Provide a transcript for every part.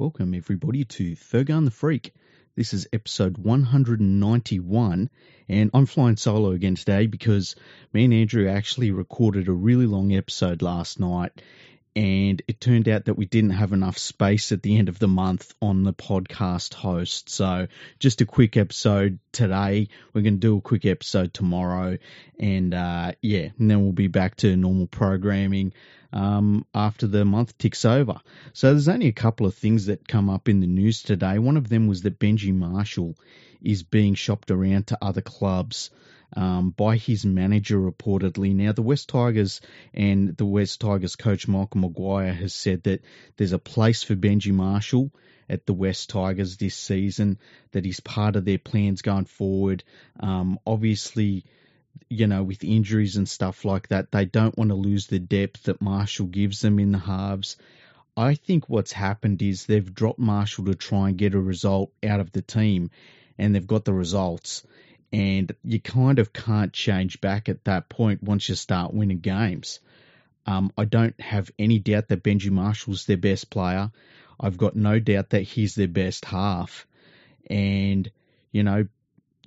Welcome, everybody, to Fergo and the Freak. This is episode 191, and I'm flying solo again today because me and Andrew actually recorded a really long episode last night, and it turned out that we didn't have enough space at the end of the month on the podcast host. So, just a quick episode today. We're going to do a quick episode tomorrow, and uh, yeah, and then we'll be back to normal programming um, after the month ticks over. So, there's only a couple of things that come up in the news today. One of them was that Benji Marshall is being shopped around to other clubs um, by his manager reportedly. Now, the West Tigers and the West Tigers coach Michael Maguire has said that there's a place for Benji Marshall at the West Tigers this season, that he's part of their plans going forward. Um, obviously, you know, with injuries and stuff like that, they don't want to lose the depth that Marshall gives them in the halves. I think what's happened is they've dropped Marshall to try and get a result out of the team, and they've got the results and you kind of can't change back at that point once you start winning games. Um, I don't have any doubt that Benji Marshall's their best player. I've got no doubt that he's their best half. And, you know,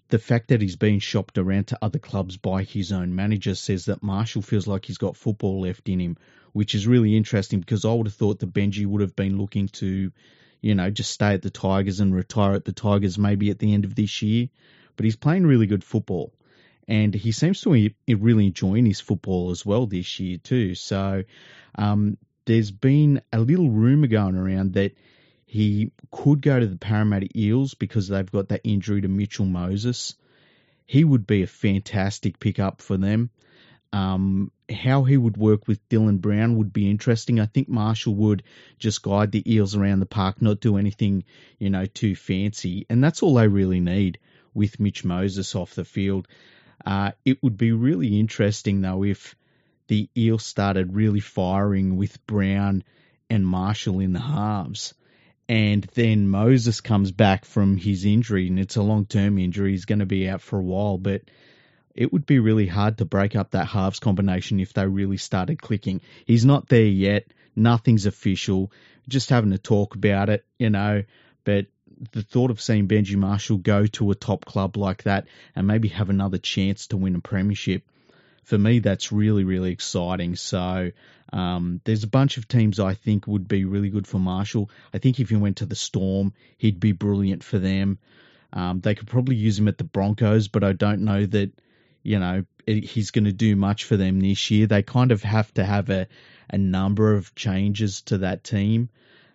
the fact that he's been shopped around to other clubs by his own manager says that Marshall feels like he's got football left in him, which is really interesting because I would have thought that Benji would have been looking to, you know, just stay at the Tigers and retire at the Tigers maybe at the end of this year but he's playing really good football. And he seems to be really enjoying his football as well this year, too. So um, there's been a little rumour going around that he could go to the Parramatta Eels because they've got that injury to Mitchell Moses. He would be a fantastic pickup for them. Um, how he would work with Dylan Brown would be interesting. I think Marshall would just guide the Eels around the park, not do anything, you know, too fancy. And that's all they really need with Mitch Moses off the field. Uh, it would be really interesting, though, if the Eels started really firing with Brown and Marshall in the halves. And then Moses comes back from his injury, and it's a long term injury. He's going to be out for a while, but it would be really hard to break up that halves combination if they really started clicking. He's not there yet. Nothing's official. Just having to talk about it, you know. But the thought of seeing Benji Marshall go to a top club like that and maybe have another chance to win a premiership, for me, that's really, really exciting. So um, there's a bunch of teams I think would be really good for Marshall. I think if he went to the Storm, he'd be brilliant for them. Um, they could probably use him at the Broncos, but I don't know that, you know, he's going to do much for them this year. They kind of have to have a, a number of changes to that team.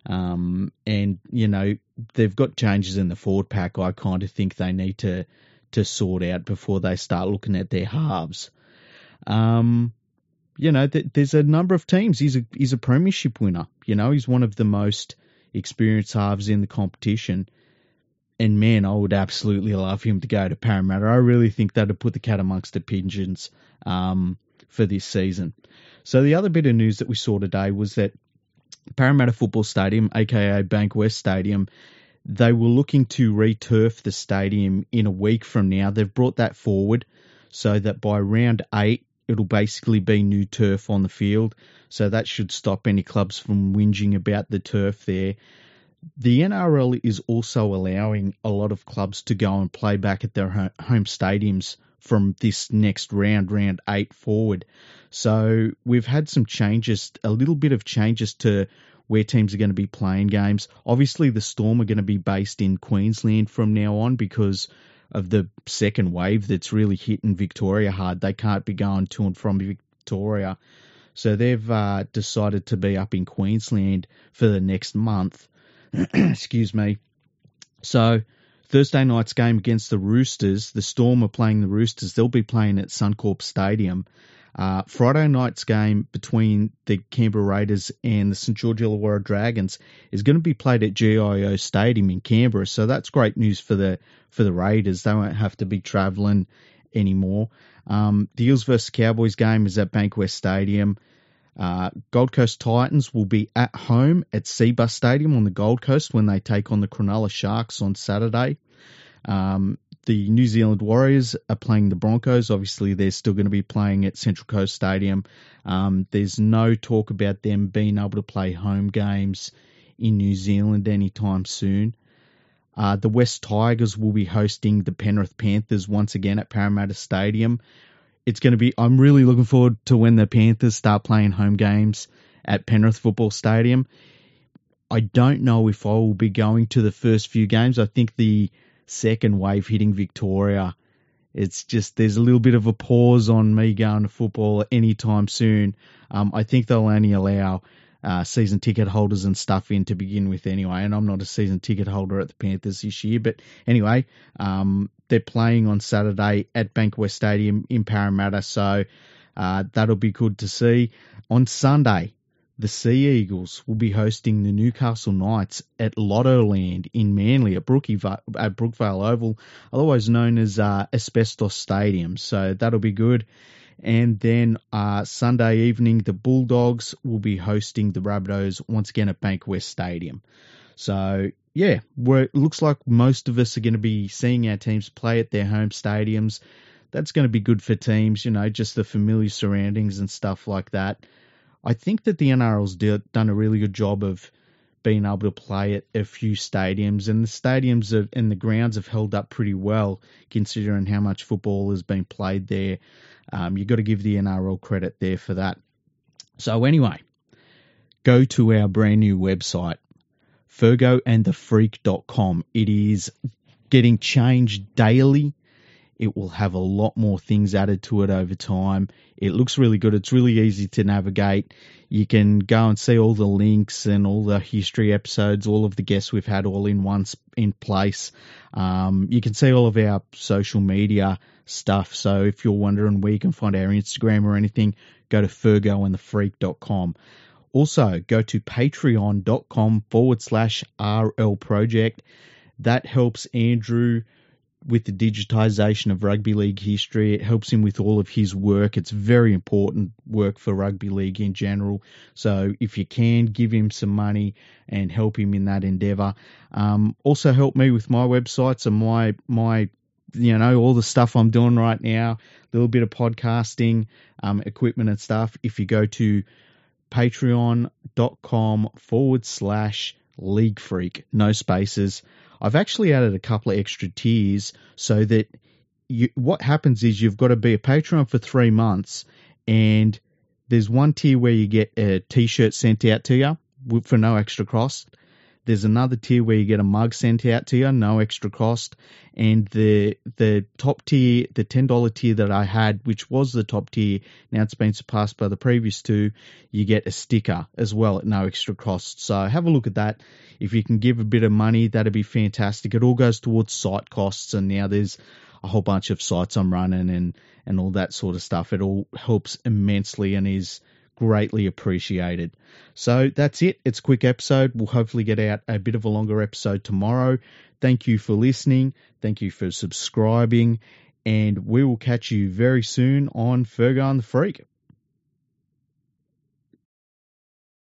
Um, and you know they've got changes in the forward pack. I kind of think they need to to sort out before they start looking at their halves. Um, you know, th- there's a number of teams. He's a he's a premiership winner. You know, he's one of the most experienced halves in the competition. And man, I would absolutely love him to go to Parramatta. I really think that'd put the cat amongst the pigeons um, for this season. So the other bit of news that we saw today was that Parramatta Football Stadium, aka Bankwest Stadium, they were looking to returf the stadium in a week from now. They've brought that forward so that by round eight, it'll basically be new turf on the field. So that should stop any clubs from whinging about the turf there. The NRL is also allowing a lot of clubs to go and play back at their home stadiums from this next round, round eight forward. So we've had some changes, a little bit of changes to where teams are going to be playing games. Obviously, the Storm are going to be based in Queensland from now on because of the second wave that's really hitting Victoria hard. They can't be going to and from Victoria. So they've uh, decided to be up in Queensland for the next month. Excuse me. So Thursday night's game against the Roosters, the Storm are playing the Roosters. They'll be playing at Suncorp Stadium. Uh, Friday night's game between the Canberra Raiders and the St George Illawarra Dragons is going to be played at GIO Stadium in Canberra, so that's great news for the for the Raiders. They won't have to be travelling anymore. Um, the Eels versus Cowboys game is at Bankwest Stadium. Uh, Gold Coast Titans will be at home at Cbus Stadium on the Gold Coast when they take on the Cronulla Sharks on Saturday. Um, the New Zealand Warriors are playing the Broncos. Obviously, they're still going to be playing at Central Coast Stadium. Um, there's no talk about them being able to play home games in New Zealand anytime soon. Uh, the West Tigers will be hosting the Penrith Panthers once again at Parramatta Stadium. It's going to be, I'm really looking forward to when the Panthers start playing home games at Penrith Football Stadium. I don't know if I will be going to the first few games. I think the second wave hitting Victoria, it's just there's a little bit of a pause on me going to football anytime soon. Um, I think they'll only allow uh, season ticket holders and stuff in to begin with anyway. And I'm not a season ticket holder at the Panthers this year, but anyway, um, they're playing on Saturday at Bankwest Stadium in Parramatta, so uh, that'll be good to see. On Sunday, the Sea Eagles will be hosting the Newcastle Knights at Lottoland in Manly at, at Brookvale Oval, otherwise known as uh, Asbestos Stadium. So that'll be good. And then uh, Sunday evening, the Bulldogs will be hosting the Rabbitohs once again at Bankwest Stadium. So yeah, it looks like most of us are going to be seeing our teams play at their home stadiums. That's going to be good for teams, you know, just the familiar surroundings and stuff like that. I think that the NRL's done a really good job of being able to play at a few stadiums, and the stadiums have, and the grounds have held up pretty well considering how much football has been played there. Um, you've got to give the NRL credit there for that. So anyway, go to our brand new website, fergoandthefreak.com. It is getting changed daily. It will have a lot more things added to it over time. It looks really good. It's really easy to navigate. You can go and see all the links and all the history episodes, all of the guests we've had all in one in place. Um, you can see all of our social media stuff. So if you're wondering where you can find our Instagram or anything, go to fergoandthefreak.com. Also, go to patreon.com forward slash RL project. That helps Andrew with the digitization of rugby league history. It helps him with all of his work. It's very important work for rugby league in general. So if you can, give him some money and help him in that endeavor. Um, also help me with my websites and my my you know all the stuff I'm doing right now. A little bit of podcasting, um, equipment and stuff. If you go to patreon.com forward slash league freak, no spaces. I've actually added a couple of extra tiers so that you, what happens is you've got to be a Patreon for three months, and there's one tier where you get a T-shirt sent out to you for no extra cost. There's another tier where you get a mug sent out to you, no extra cost. And the the top tier, the ten dollar tier that I had, which was the top tier, now it's been surpassed by the previous two. You get a sticker as well at no extra cost. So have a look at that. If you can give a bit of money, that'd be fantastic. It all goes towards site costs, and now there's a whole bunch of sites I'm running and and all that sort of stuff. It all helps immensely and is greatly appreciated. So that's it. It's a quick episode. We'll hopefully get out a bit of a longer episode tomorrow. Thank you for listening. Thank you for subscribing. And we will catch you very soon on Fergo and the Freak.